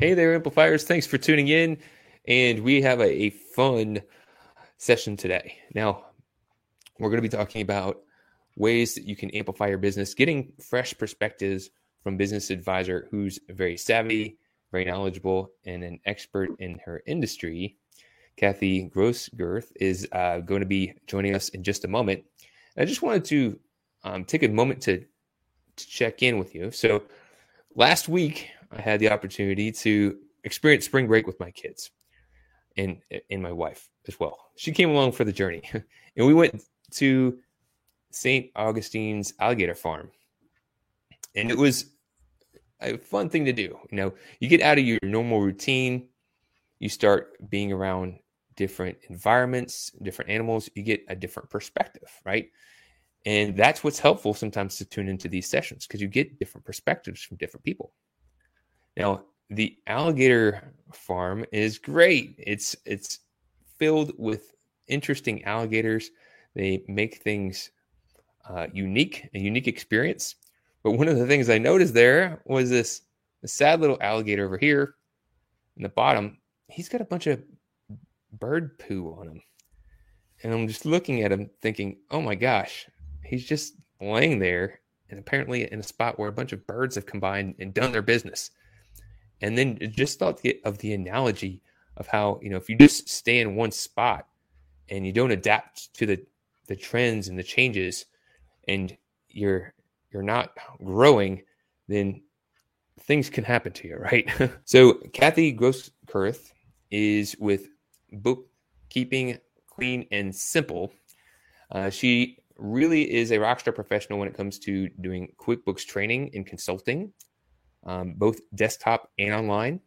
Hey there, amplifiers. Thanks for tuning in. And we have a, a fun session today. Now, we're going to be talking about ways that you can amplify your business, getting fresh perspectives from business advisor who's very savvy, very knowledgeable, and an expert in her industry. Kathy Grosskurth is uh, going to be joining us in just a moment. I just wanted to um, take a moment to, to check in with you. So, last week I had the opportunity to experience spring break with my kids and and my wife as well. She came along for the journey, and we went to St. Augustine's alligator farm, and it was a fun thing to do. You know, you get out of your normal routine, you start being around different environments, different animals, you get a different perspective, right? And that's what's helpful sometimes to tune into these sessions because you get different perspectives from different people. Now, the alligator farm is great. It's it's filled with interesting alligators. They make things uh, unique, a unique experience. But one of the things I noticed there was this, this sad little alligator over here in the bottom. He's got a bunch of bird poo on him. And I'm just looking at him thinking, oh my gosh, he's just laying there and apparently in a spot where a bunch of birds have combined and done their business. And then just thought of the analogy of how, you know, if you just stay in one spot and you don't adapt to the, the trends and the changes and you're you're not growing, then things can happen to you, right? so Kathy Grosskurth is with Bookkeeping Clean and Simple. Uh, she really is a rockstar professional when it comes to doing QuickBooks training and consulting um, both desktop and online.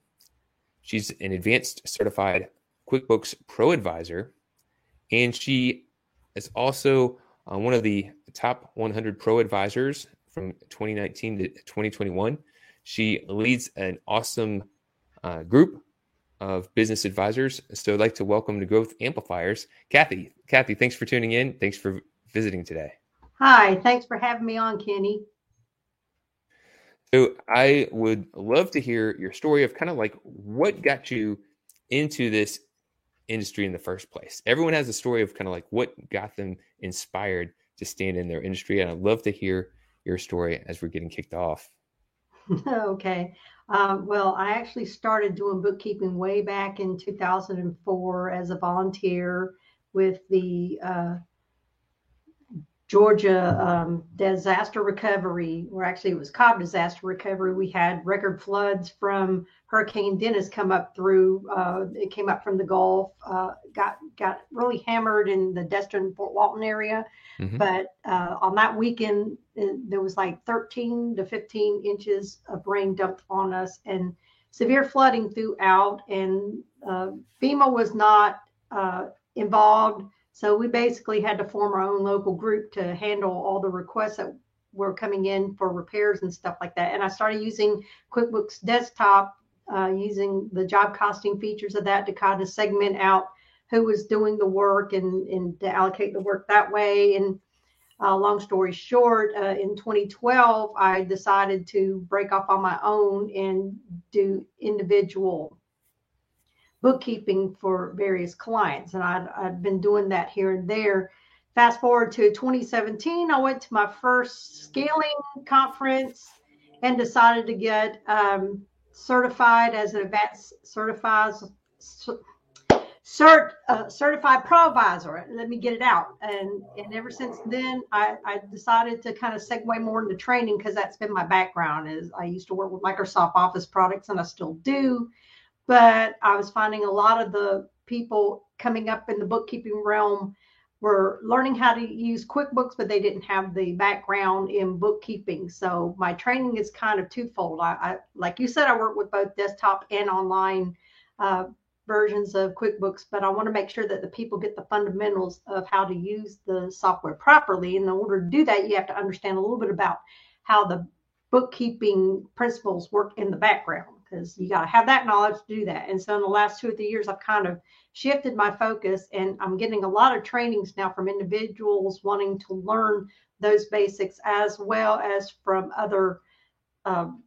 She's an advanced certified QuickBooks Pro Advisor, and she is also uh, one of the top 100 Pro Advisors from 2019 to 2021. She leads an awesome uh, group of business advisors. So I'd like to welcome to Growth Amplifiers, Kathy. Kathy, thanks for tuning in. Thanks for visiting today. Hi, thanks for having me on, Kenny. So I would love to hear your story of kind of like what got you into this industry in the first place. Everyone has a story of kind of like what got them inspired to stand in their industry. And I'd love to hear your story as we're getting kicked off. okay. Um, well, I actually started doing bookkeeping way back in 2004 as a volunteer with the uh, Georgia um, disaster recovery, or actually it was Cobb disaster recovery. We had record floods from Hurricane Dennis come up through. Uh, it came up from the Gulf, uh, got got really hammered in the Destin Fort Walton area. Mm-hmm. But uh, on that weekend, there was like 13 to 15 inches of rain dumped on us, and severe flooding throughout. And uh, FEMA was not uh, involved so we basically had to form our own local group to handle all the requests that were coming in for repairs and stuff like that. And I started using QuickBooks Desktop, uh, using the job costing features of that to kind of segment out who was doing the work and, and to allocate the work that way. And uh, long story short, uh, in 2012, I decided to break off on my own and do individual bookkeeping for various clients. And I'd, I'd been doing that here and there. Fast forward to 2017, I went to my first scaling conference and decided to get um, certified as an advanced certified cert uh, certified pro advisor. Let me get it out. And and ever since then, I, I decided to kind of segue more into training because that's been my background. Is I used to work with Microsoft Office products and I still do but I was finding a lot of the people coming up in the bookkeeping realm were learning how to use QuickBooks, but they didn't have the background in bookkeeping. So my training is kind of twofold. I, I like you said, I work with both desktop and online uh, versions of QuickBooks, but I want to make sure that the people get the fundamentals of how to use the software properly. In order to do that, you have to understand a little bit about how the bookkeeping principles work in the background because you got to have that knowledge to do that. And so in the last two or three years, I've kind of shifted my focus and I'm getting a lot of trainings now from individuals wanting to learn those basics as well as from other um,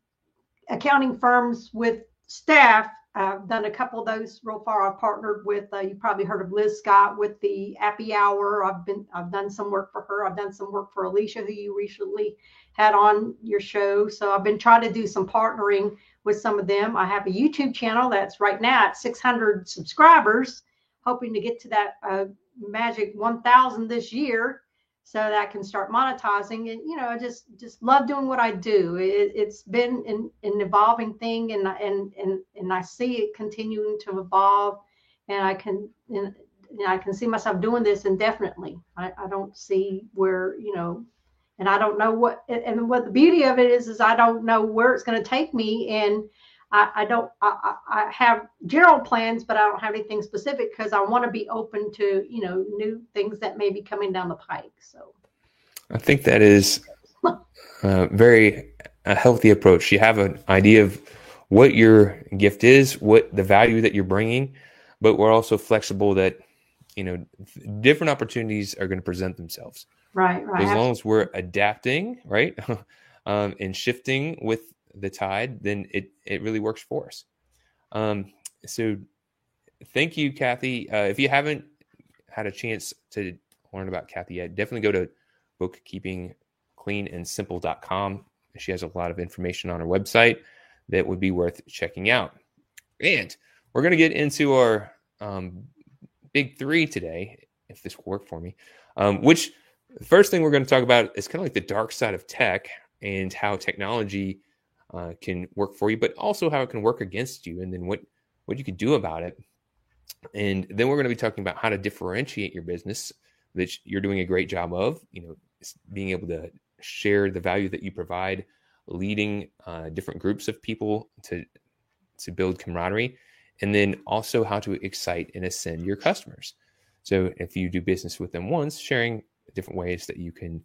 accounting firms with staff I've done a couple of those real far. I've partnered with uh, you probably heard of Liz Scott with the Appy Hour. I've been I've done some work for her. I've done some work for Alicia, who you recently had on your show. So I've been trying to do some partnering with some of them. I have a YouTube channel that's right now at 600 subscribers, hoping to get to that uh, magic 1,000 this year so that I can start monetizing. And you know, I just just love doing what I do. It, has been an, an evolving thing, and and and and I see it continuing to evolve, and I can and, and I can see myself doing this indefinitely. I, I don't see where you know, and I don't know what. And what the beauty of it is, is I don't know where it's going to take me, and I, I don't I, I have general plans, but I don't have anything specific because I want to be open to you know new things that may be coming down the pike. So I think that is a very a healthy approach. You have an idea of what your gift is, what the value that you're bringing, but we're also flexible that you know different opportunities are going to present themselves. Right, right. As long as we're adapting, right, um, and shifting with the tide, then it it really works for us. Um, so thank you, Kathy. Uh, if you haven't had a chance to learn about Kathy yet, definitely go to bookkeepingcleanandsimple.com. She has a lot of information on her website that would be worth checking out. And we're going to get into our um, big three today, if this will work for me. Um, which the first thing we're going to talk about is kind of like the dark side of tech and how technology uh, can work for you, but also how it can work against you, and then what what you can do about it. And then we're going to be talking about how to differentiate your business that you're doing a great job of. You know, being able to share the value that you provide, leading uh, different groups of people to to build camaraderie, and then also how to excite and ascend your customers. So if you do business with them once, sharing different ways that you can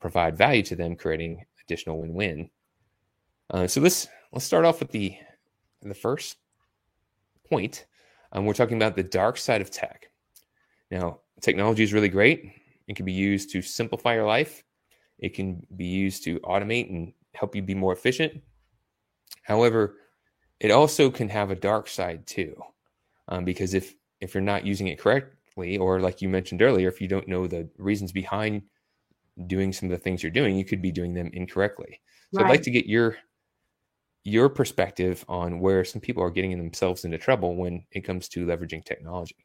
provide value to them, creating additional win-win. Uh, so let's let's start off with the the first point. Um, we're talking about the dark side of tech. Now, technology is really great. It can be used to simplify your life. It can be used to automate and help you be more efficient. However, it also can have a dark side too, um, because if if you're not using it correctly, or like you mentioned earlier, if you don't know the reasons behind doing some of the things you're doing, you could be doing them incorrectly. So right. I'd like to get your your perspective on where some people are getting themselves into trouble when it comes to leveraging technology.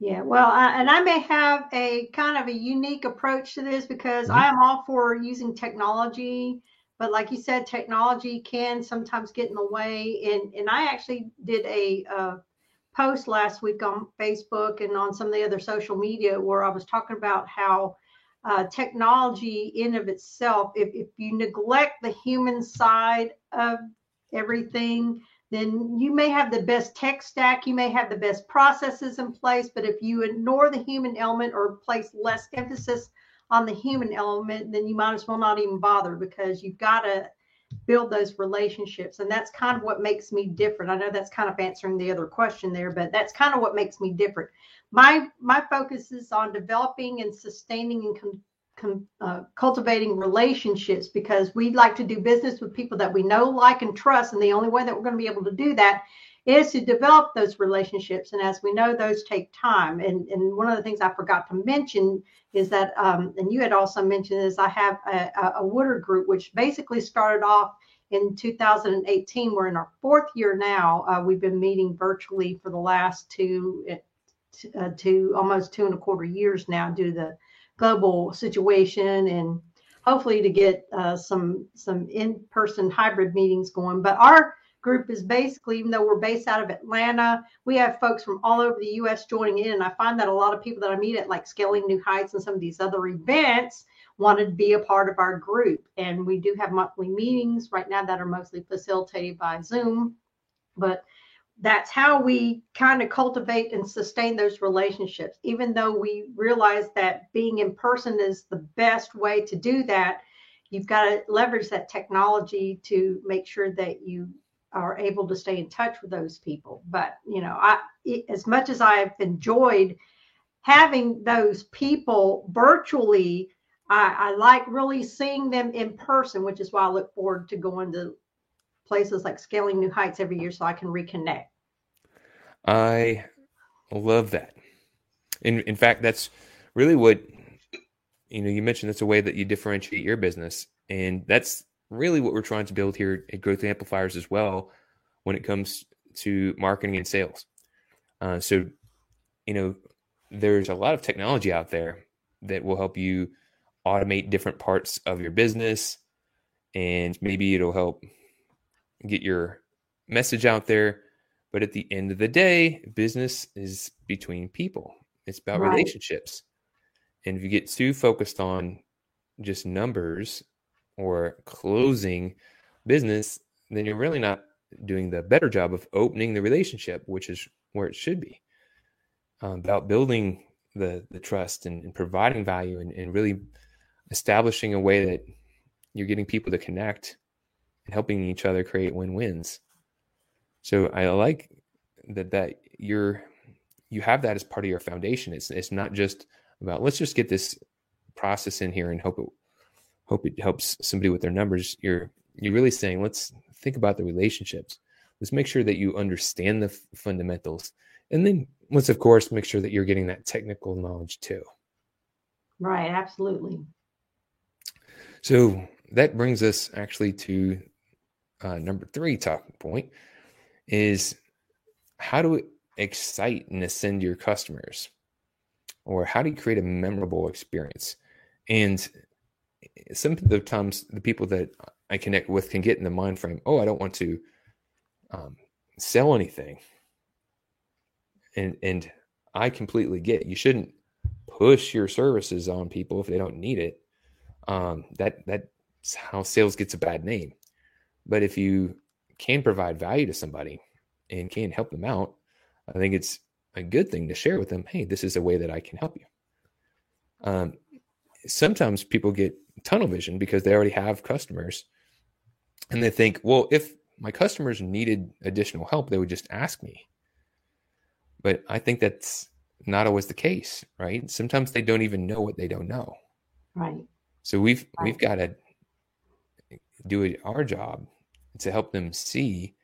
Yeah, well, I, and I may have a kind of a unique approach to this because mm-hmm. I am all for using technology, but like you said, technology can sometimes get in the way. And and I actually did a uh, post last week on Facebook and on some of the other social media where I was talking about how uh, technology in of itself, if if you neglect the human side of everything, then you may have the best tech stack, you may have the best processes in place, but if you ignore the human element or place less emphasis on the human element, then you might as well not even bother because you've got to build those relationships. And that's kind of what makes me different. I know that's kind of answering the other question there, but that's kind of what makes me different. My my focus is on developing and sustaining and con- uh, cultivating relationships because we like to do business with people that we know, like, and trust. And the only way that we're going to be able to do that is to develop those relationships. And as we know, those take time. And, and one of the things I forgot to mention is that, um, and you had also mentioned, is I have a, a group, which basically started off in 2018. We're in our fourth year now. Uh, we've been meeting virtually for the last two, uh, two almost two and a quarter years now due to the global situation and hopefully to get uh, some some in-person hybrid meetings going. But our group is basically, even though we're based out of Atlanta, we have folks from all over the U.S. joining in. And I find that a lot of people that I meet at like Scaling New Heights and some of these other events wanted to be a part of our group. And we do have monthly meetings right now that are mostly facilitated by Zoom. But that's how we kind of cultivate and sustain those relationships, even though we realize that being in person is the best way to do that. You've got to leverage that technology to make sure that you are able to stay in touch with those people. But, you know, I, as much as I've enjoyed having those people virtually, I, I like really seeing them in person, which is why I look forward to going to places like Scaling New Heights every year so I can reconnect. I love that. In in fact, that's really what you know. You mentioned that's a way that you differentiate your business, and that's really what we're trying to build here at Growth Amplifiers as well when it comes to marketing and sales. Uh, so, you know, there's a lot of technology out there that will help you automate different parts of your business, and maybe it'll help get your message out there. But at the end of the day, business is between people. It's about right. relationships. And if you get too focused on just numbers or closing business, then you're really not doing the better job of opening the relationship, which is where it should be. Uh, about building the the trust and, and providing value and, and, really establishing a way that you're getting people to connect and helping each other create win-wins. So I like that that you're you have that as part of your foundation. It's it's not just about let's just get this process in here and hope it hope it helps somebody with their numbers. You're you're really saying let's think about the relationships. Let's make sure that you understand the f- fundamentals, and then let's of course make sure that you're getting that technical knowledge too. Right. Absolutely. So that brings us actually to uh, number three talking point is how to excite and ascend your customers? Or how do you create a memorable experience? And some of the times the people that i connect with can get in the mind frame oh i don't want to um, sell anything. And and i completely get it. you shouldn't push your services on people if they don't need it. Um, that that's how sales gets a bad name but if you can provide value to somebody and can help them out, I think it's a good thing to share with them. Hey, this is a way that I can help you. Um, sometimes people get tunnel vision because they already have customers and they think, well, if my customers needed additional help, they would just ask me. But I think that's not always the case, right? Sometimes they don't even know what they don't know. Right. So we've right. we've got to do our job to help them see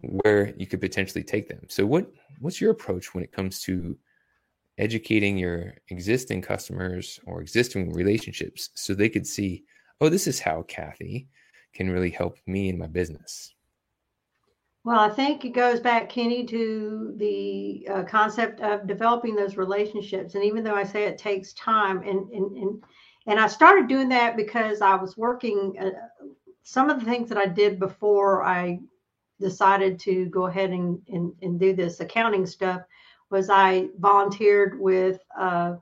where you could potentially take them. So what what's your approach when it comes to educating your existing customers or existing relationships so they could see, oh, this is how Kathy can really help me in my business? Well, I think it goes back, Kenny, to the uh, concept of developing those relationships. And even though I say it takes time, and and and, and I started doing that because I was working. Uh, some of the things that I did before I decided to go ahead and, and, and do this accounting stuff was I volunteered with uh,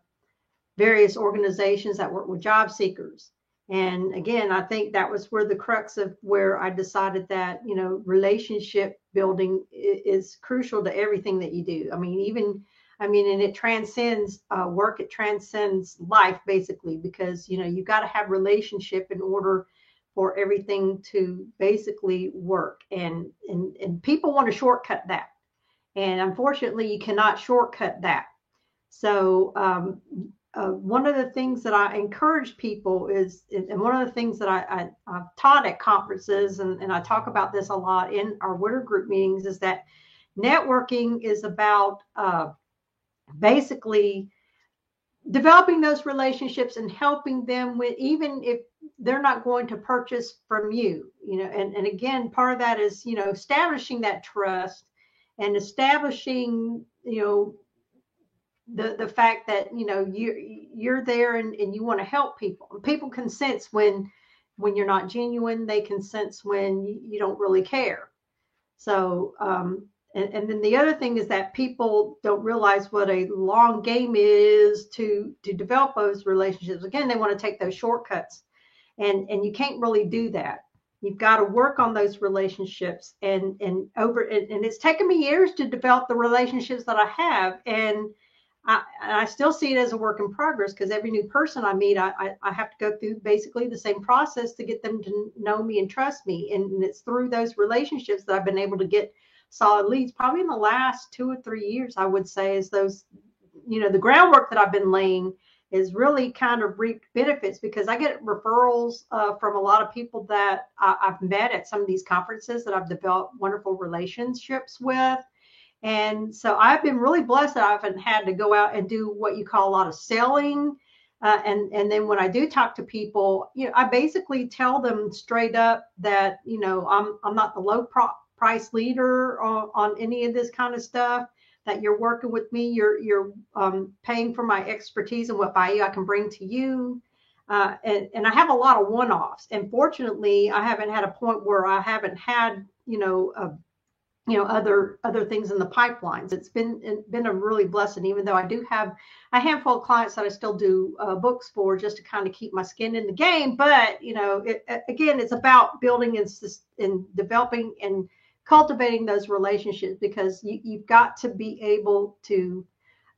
various organizations that work with job seekers. And again, I think that was where the crux of where I decided that, you know, relationship building is crucial to everything that you do. I mean, even, I mean, and it transcends uh, work, it transcends life basically, because, you know, you've got to have relationship in order for everything to basically work. And, and, and people want to shortcut that. And unfortunately, you cannot shortcut that. So, um, uh, one of the things that I encourage people is, and one of the things that I, I, have taught at conferences, and, and I talk about this a lot in our winter group meetings, is that networking is about uh, basically developing those relationships and helping them with even if they're not going to purchase from you you know and, and again part of that is you know establishing that trust and establishing you know the the fact that you know you you're there and, and you want to help people. People can sense when when you're not genuine. They can sense when you, you don't really care. So, um, and, and then the other thing is that people don't realize what a long game is to to develop those relationships. Again, they want to take those shortcuts, and and you can't really do that. You've got to work on those relationships, and and over and, and it's taken me years to develop the relationships that I have, and I, I still see it as a work in progress because every new person I meet, I, I, I, have to go through basically the same process to get them to know me and trust me. And it's through those relationships that I've been able to get solid leads. Probably in the last two or three years, I would say, is those, you know, the groundwork that I've been laying is really kind of reaped benefits because I get referrals uh, from a lot of people that I, I've met at some of these conferences that I've developed wonderful relationships with and so I've been really blessed that I haven't had to go out and do what you call a lot of selling. Uh, and and then when I do talk to people, you know, I basically tell them straight up that you know I'm I'm not the low pro- price leader on, on any of this kind of stuff. That you're working with me, you're you're um, paying for my expertise and what value I can bring to you. Uh, and, and I have a lot of one-offs. And fortunately, I haven't had a point where I haven't had, you know, a you know other other things in the pipelines it's been been a really blessing even though i do have a handful of clients that i still do uh, books for just to kind of keep my skin in the game but you know it, again it's about building and, and developing and cultivating those relationships because you, you've got to be able to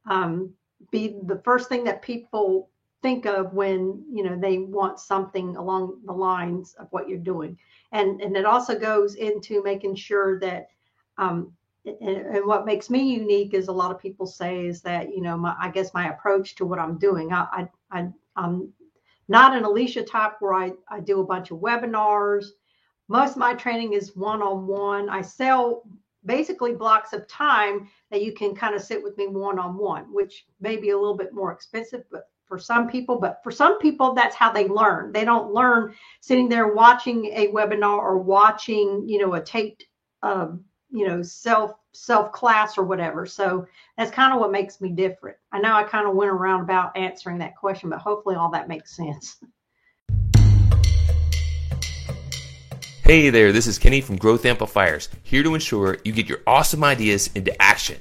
um, be the first thing that people think of when you know they want something along the lines of what you're doing and and it also goes into making sure that um, and, and, what makes me unique is a lot of people say is that you know my I guess my approach to what I'm doing. I, I, I I'm not an Alicia type where I, I do a bunch of webinars. Most of my training is one-on-one. I sell basically blocks of time that you can kind of sit with me one-on-one, which may be a little bit more expensive, but for some people, but for some people, that's how they learn. They don't learn sitting there watching a webinar or watching, you know, a taped um, you know self self class or whatever so that's kind of what makes me different i know i kind of went around about answering that question but hopefully all that makes sense hey there this is kenny from growth amplifiers here to ensure you get your awesome ideas into action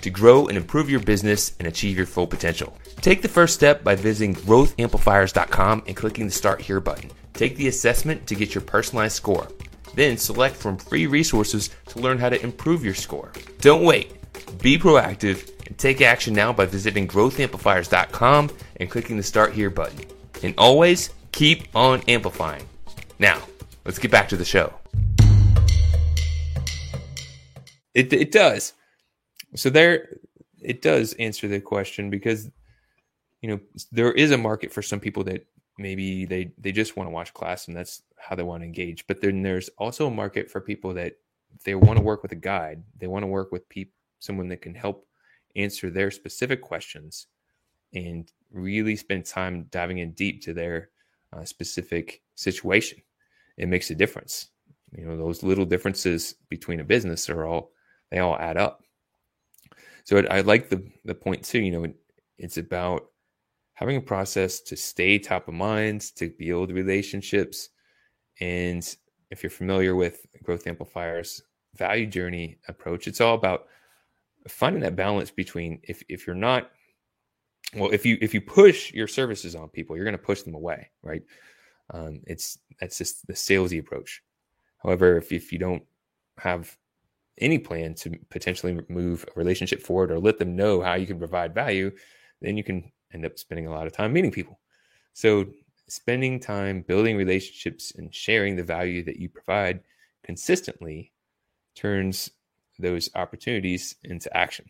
to grow and improve your business and achieve your full potential take the first step by visiting growthamplifiers.com and clicking the start here button take the assessment to get your personalized score then select from free resources to learn how to improve your score. Don't wait. Be proactive and take action now by visiting growthamplifiers.com and clicking the Start Here button. And always keep on amplifying. Now, let's get back to the show. It, it does. So there, it does answer the question because, you know, there is a market for some people that maybe they they just want to watch class and that's how they want to engage but then there's also a market for people that they want to work with a guide they want to work with people someone that can help answer their specific questions and really spend time diving in deep to their uh, specific situation it makes a difference. You know those little differences between a business are all they all add up. So it, i like the the point too you know it, it's about having a process to stay top of mind, to build relationships. And if you're familiar with Growth Amplifier's value journey approach, it's all about finding that balance between if, if you're not well if you if you push your services on people you're going to push them away right um, it's that's just the salesy approach however if, if you don't have any plan to potentially move a relationship forward or let them know how you can provide value then you can end up spending a lot of time meeting people. So, spending time building relationships and sharing the value that you provide consistently turns those opportunities into action.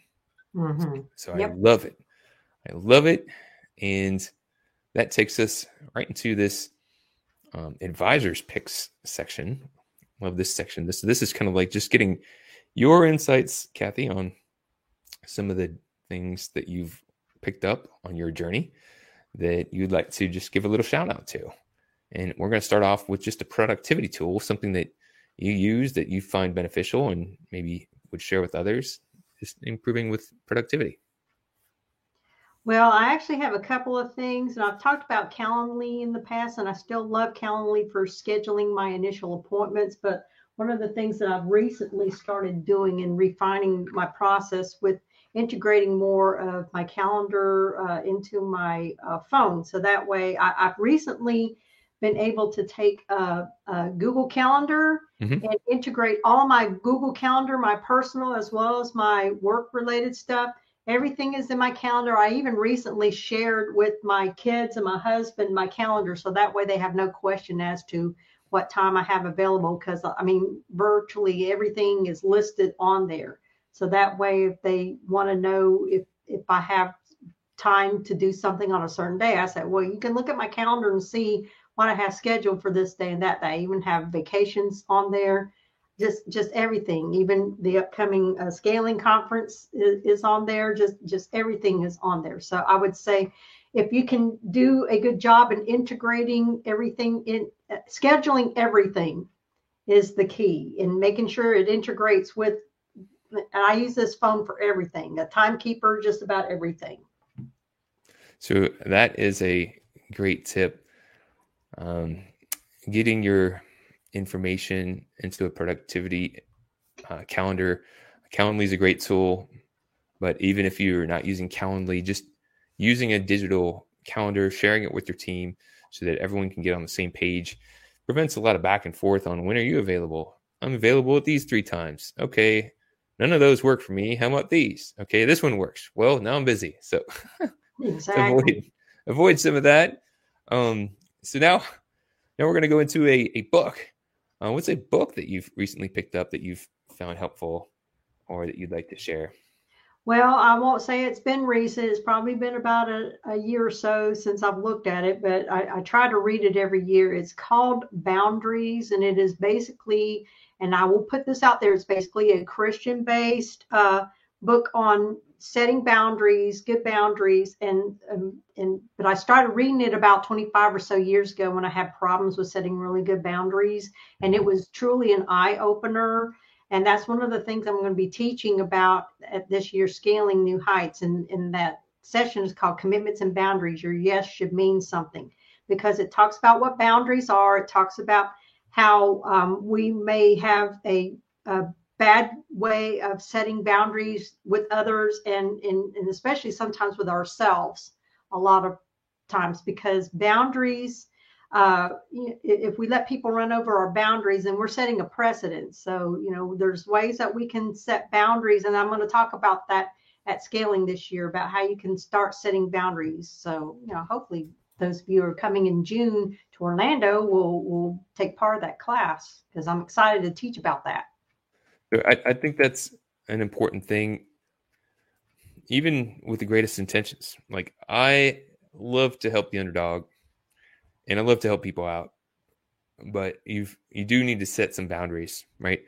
Mm-hmm. So, yep. I love it. I love it. And that takes us right into this um, advisors picks section. Love this section. This this is kind of like just getting your insights, Kathy, on some of the things that you've picked up on your journey that you'd like to just give a little shout out to. And we're going to start off with just a productivity tool, something that you use that you find beneficial and maybe would share with others, just improving with productivity. Well, I actually have a couple of things, and I've talked about Calendly in the past, and I still love Calendly for scheduling my initial appointments. But one of the things that I've recently started doing and refining my process with integrating more of my calendar uh, into my uh, phone. So that way, I, have recently been able to take a, a Google Calendar mm-hmm. and integrate all my Google Calendar, my personal as well as my work related stuff. Everything is in my calendar. I even recently shared with my kids and my husband my calendar so that way they have no question as to what time I have available because I mean, virtually everything is listed on there. So that way, if they want to know if if I have time to do something on a certain day, I said, well, you can look at my calendar and see what I have scheduled for this day and that day. I even have vacations on there, just just everything. Even the upcoming uh, scaling conference is, is on there. Just just everything is on there. So I would say if you can do a good job in integrating everything in uh, scheduling everything is the key in making sure it integrates with and i use this phone for everything a timekeeper just about everything so that is a great tip um, getting your information into a productivity uh, calendar calendly is a great tool but even if you're not using calendly just using a digital calendar, sharing it with your team so that everyone can get on the same page prevents a lot of back and forth on when are you available? I'm available at these three times. Okay. None of those work for me. How about these? Okay, this one works. Well, now I'm busy. So exactly. avoid, avoid some of that. Um, so now now we're going to go into a, a book. Uh, what's a book that you've recently picked up that you've found helpful or that you'd like to share? Well, I won't say it's been recent. It's probably been about a, a year or so since I've looked at it, but I, I, try to read it every year. It's called Boundaries, and it is basically, and I will put this out there, it's basically a Christian based uh, book on setting boundaries, good boundaries. And, um, and, but I started reading it about 25 or so years ago when I had problems with setting really good boundaries. And it was truly an eye opener and that's one of the things I'm going to be teaching about at this year's Scaling New Heights. And, and that session is called Commitments and Boundaries. Your yes should mean something because it talks about what boundaries are. It talks about how um, we may have a, a, bad way of setting boundaries with others and, and, and especially sometimes with ourselves a lot of times because boundaries uh, if we let people run over our boundaries, then we're setting a precedent. So, you know, there's ways that we can set boundaries, and I'm going to talk about that at scaling this year about how you can start setting boundaries. So, you know, hopefully those of you who are coming in June to Orlando will will take part of that class because I'm excited to teach about that. I, I think that's an important thing, even with the greatest intentions. Like I love to help the underdog and I love to help people out, but you you do need to set some boundaries, right?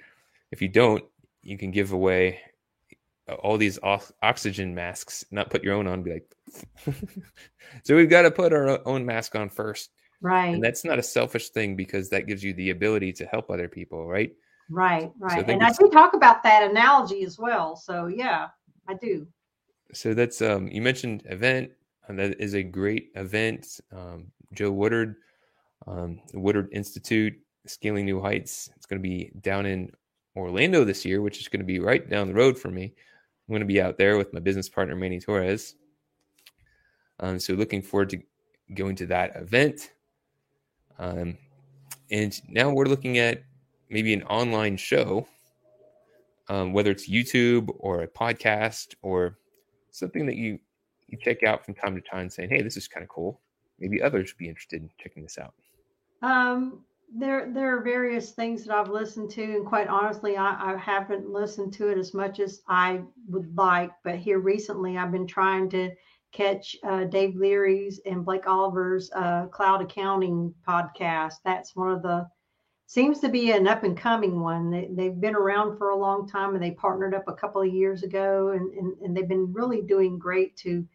If you don't, you can give away all these oxygen masks, not put your own on. Be like, so we've got to put our own mask on first, right? And that's not a selfish thing because that gives you the ability to help other people, right? Right, right. So and I do talk about that analogy as well. So yeah, I do. So that's um you mentioned event, and that is a great event. Um, Joe Woodard, um, Woodard Institute, Scaling New Heights. It's going to be down in Orlando this year, which is going to be right down the road for me. I'm going to be out there with my business partner, Manny Torres. Um, so looking forward to going to that event. Um, and now we're looking at maybe an online show, um, whether it's YouTube or a podcast or something that you you check out from time to time, saying, "Hey, this is kind of cool." maybe others would be interested in checking this out? Um, there there are various things that I've listened to, and quite honestly, I, I haven't listened to it as much as I would like. But here recently, I've been trying to catch uh, Dave Leary's and Blake Oliver's uh, Cloud Accounting podcast. That's one of the seems to be an up and coming one. They, they've been around for a long time, and they partnered up a couple of years ago, and, and, and they've been really doing great to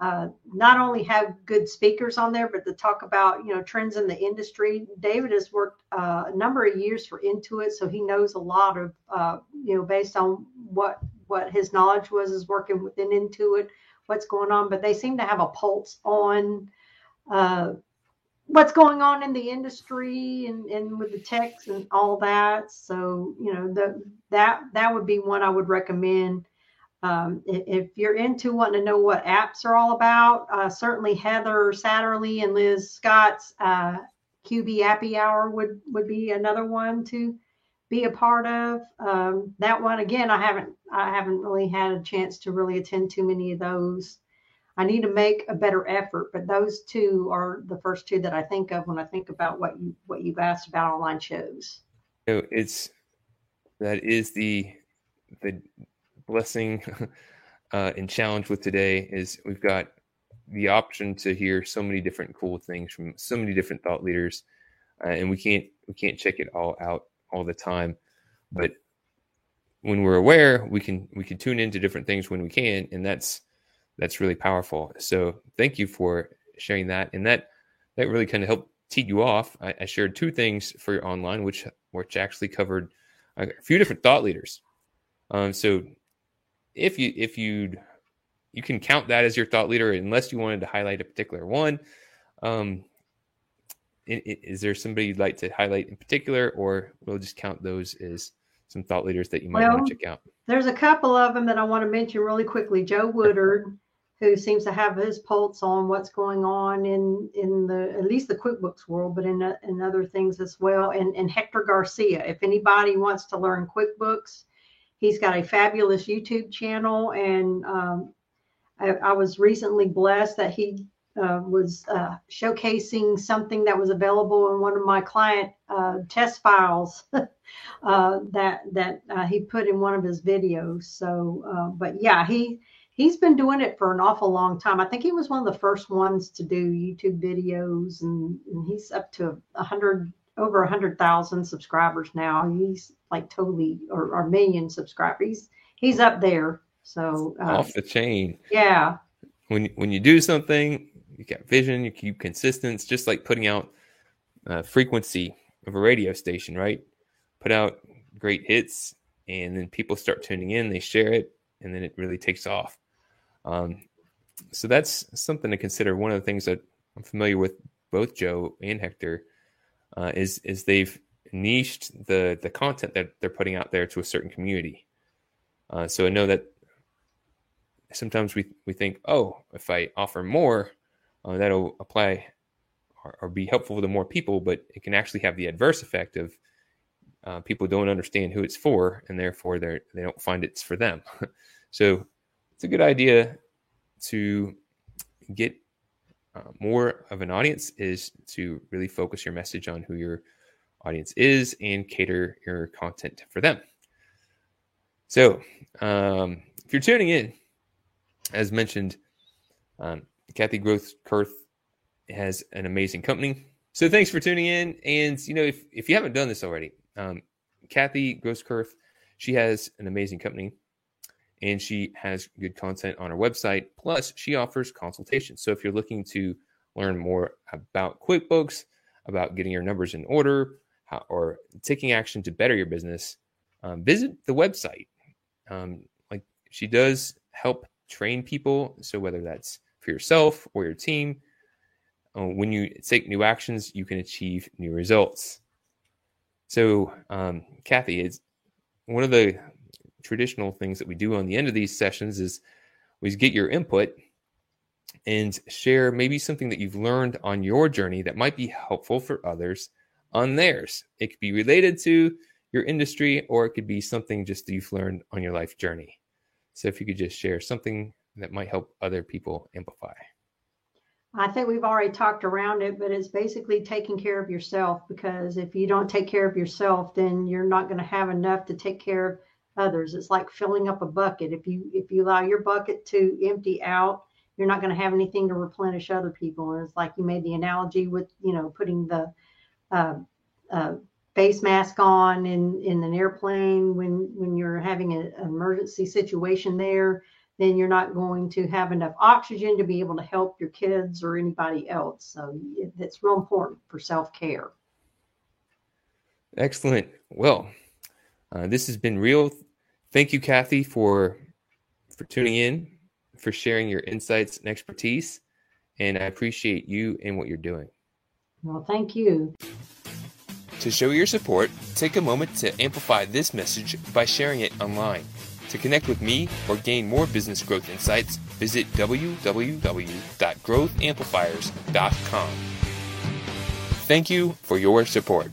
uh, not only have good speakers on there, but to talk about you know trends in the industry. David has worked uh, a number of years for Intuit, so he knows a lot of uh, you know based on what what his knowledge was is working within Intuit, what's going on. But they seem to have a pulse on uh, what's going on in the industry and, and with the techs and all that. So, you know, the, that, that would be one I would recommend. Um, if you're into wanting to know what apps are all about, uh, certainly Heather Satterley and Liz Scott's uh, QB Appy Hour would would be another one to be a part of. Um, that one again, I haven't I haven't really had a chance to really attend too many of those. I need to make a better effort, but those two are the first two that I think of when I think about what you what you've asked about online shows. It's that is the the blessing uh, and challenge with today is we've got the option to hear so many different cool things from so many different thought leaders, uh, and we can't we can't check it all out all the time, but when we're aware, we can we can tune into different things when we can, and that's that's really powerful. So thank you for sharing that. And that that really kind of helped tee you off. I, I shared two things for your online, which which actually covered a few different thought leaders. Um, so if you if you you can count that as your thought leader unless you wanted to highlight a particular one. Um, is there somebody you'd like to highlight in particular, or we'll just count those as some thought leaders that you might well, want to check out? There's a couple of them that I want to mention really quickly. Joe Woodard who seems to have his pulse on what's going on in in the at least the QuickBooks world, but in in other things as well. And and Hector Garcia, if anybody wants to learn QuickBooks, he's got a fabulous YouTube channel, and um, I, I, was recently blessed that he uh, was uh, showcasing something that was available in one of my client uh, test files uh, that that uh, he put in one of his videos. So, uh, but yeah, he he's been doing it for an awful long time. I think he was one of the first ones to do YouTube videos, and, and he's up to a hundred over a hundred thousand subscribers now. He's like totally or, or million subscribers. He's, he's up there. So uh, off the chain. Yeah. When when you do something, you got vision, you keep consistent. It's just like putting out uh, frequency of a radio station, right? Put out great hits, and then people start tuning in. They share it, and then it really takes off. Um, so that's something to consider. One of the things that I'm familiar with both Joe and Hector uh, is is they've niched the the content that they're putting out there to a certain community. Uh, so I know that sometimes we we think, oh, if I offer more, uh, that'll apply or, or, be helpful to more people, but it can actually have the adverse effect of uh, people don't understand who it's for, and therefore they they don't find it's for them. so it's a good idea to get uh, more of an audience is to really focus your message on who your audience is and cater your content for them. So, um, if you're tuning in, as mentioned, um, Kathy Growth Kurth has an amazing company. So, thanks for tuning in. And you know, if if you haven't done this already, um, Kathy Grosskurth, she has an amazing company and she has good content on her website. Plus, she offers consultations. So if you're looking to learn more about QuickBooks, about getting your numbers in order, how, or taking action to better your business, um, visit the website. Um, like she does help train people. So whether that's for yourself or your team, uh, when you take new actions, you can achieve new results. So, um, Kathy, is one of the traditional things that we do on the end of these sessions is we get your input and share maybe something that you've learned on your journey that might be helpful for others on theirs. It could be related to your industry or it could be something just that you've learned on your life journey. So if you could just share something that might help other people amplify. I think we've already talked around it, but it's basically taking care of yourself because if you don't take care of yourself, then you're not going to have enough to take care of others. It's like filling up a bucket. If you if you allow your bucket to empty out, you're not going to have anything to replenish other people. And it's like you made the analogy with you know putting the uh, uh, face mask on in in an airplane when when you're having an emergency situation there. Then you're not going to have enough oxygen to be able to help your kids or anybody else. So it's real important for self care. Excellent. Well, uh, this has been real Thank you, Kathy, for for tuning in, for sharing your insights and expertise, and I appreciate you and what you're doing. Well, thank you. To show your support, take a moment to amplify this message by sharing it online. To connect with me or gain more business growth insights, visit www.growthamplifiers.com. Thank you for your support.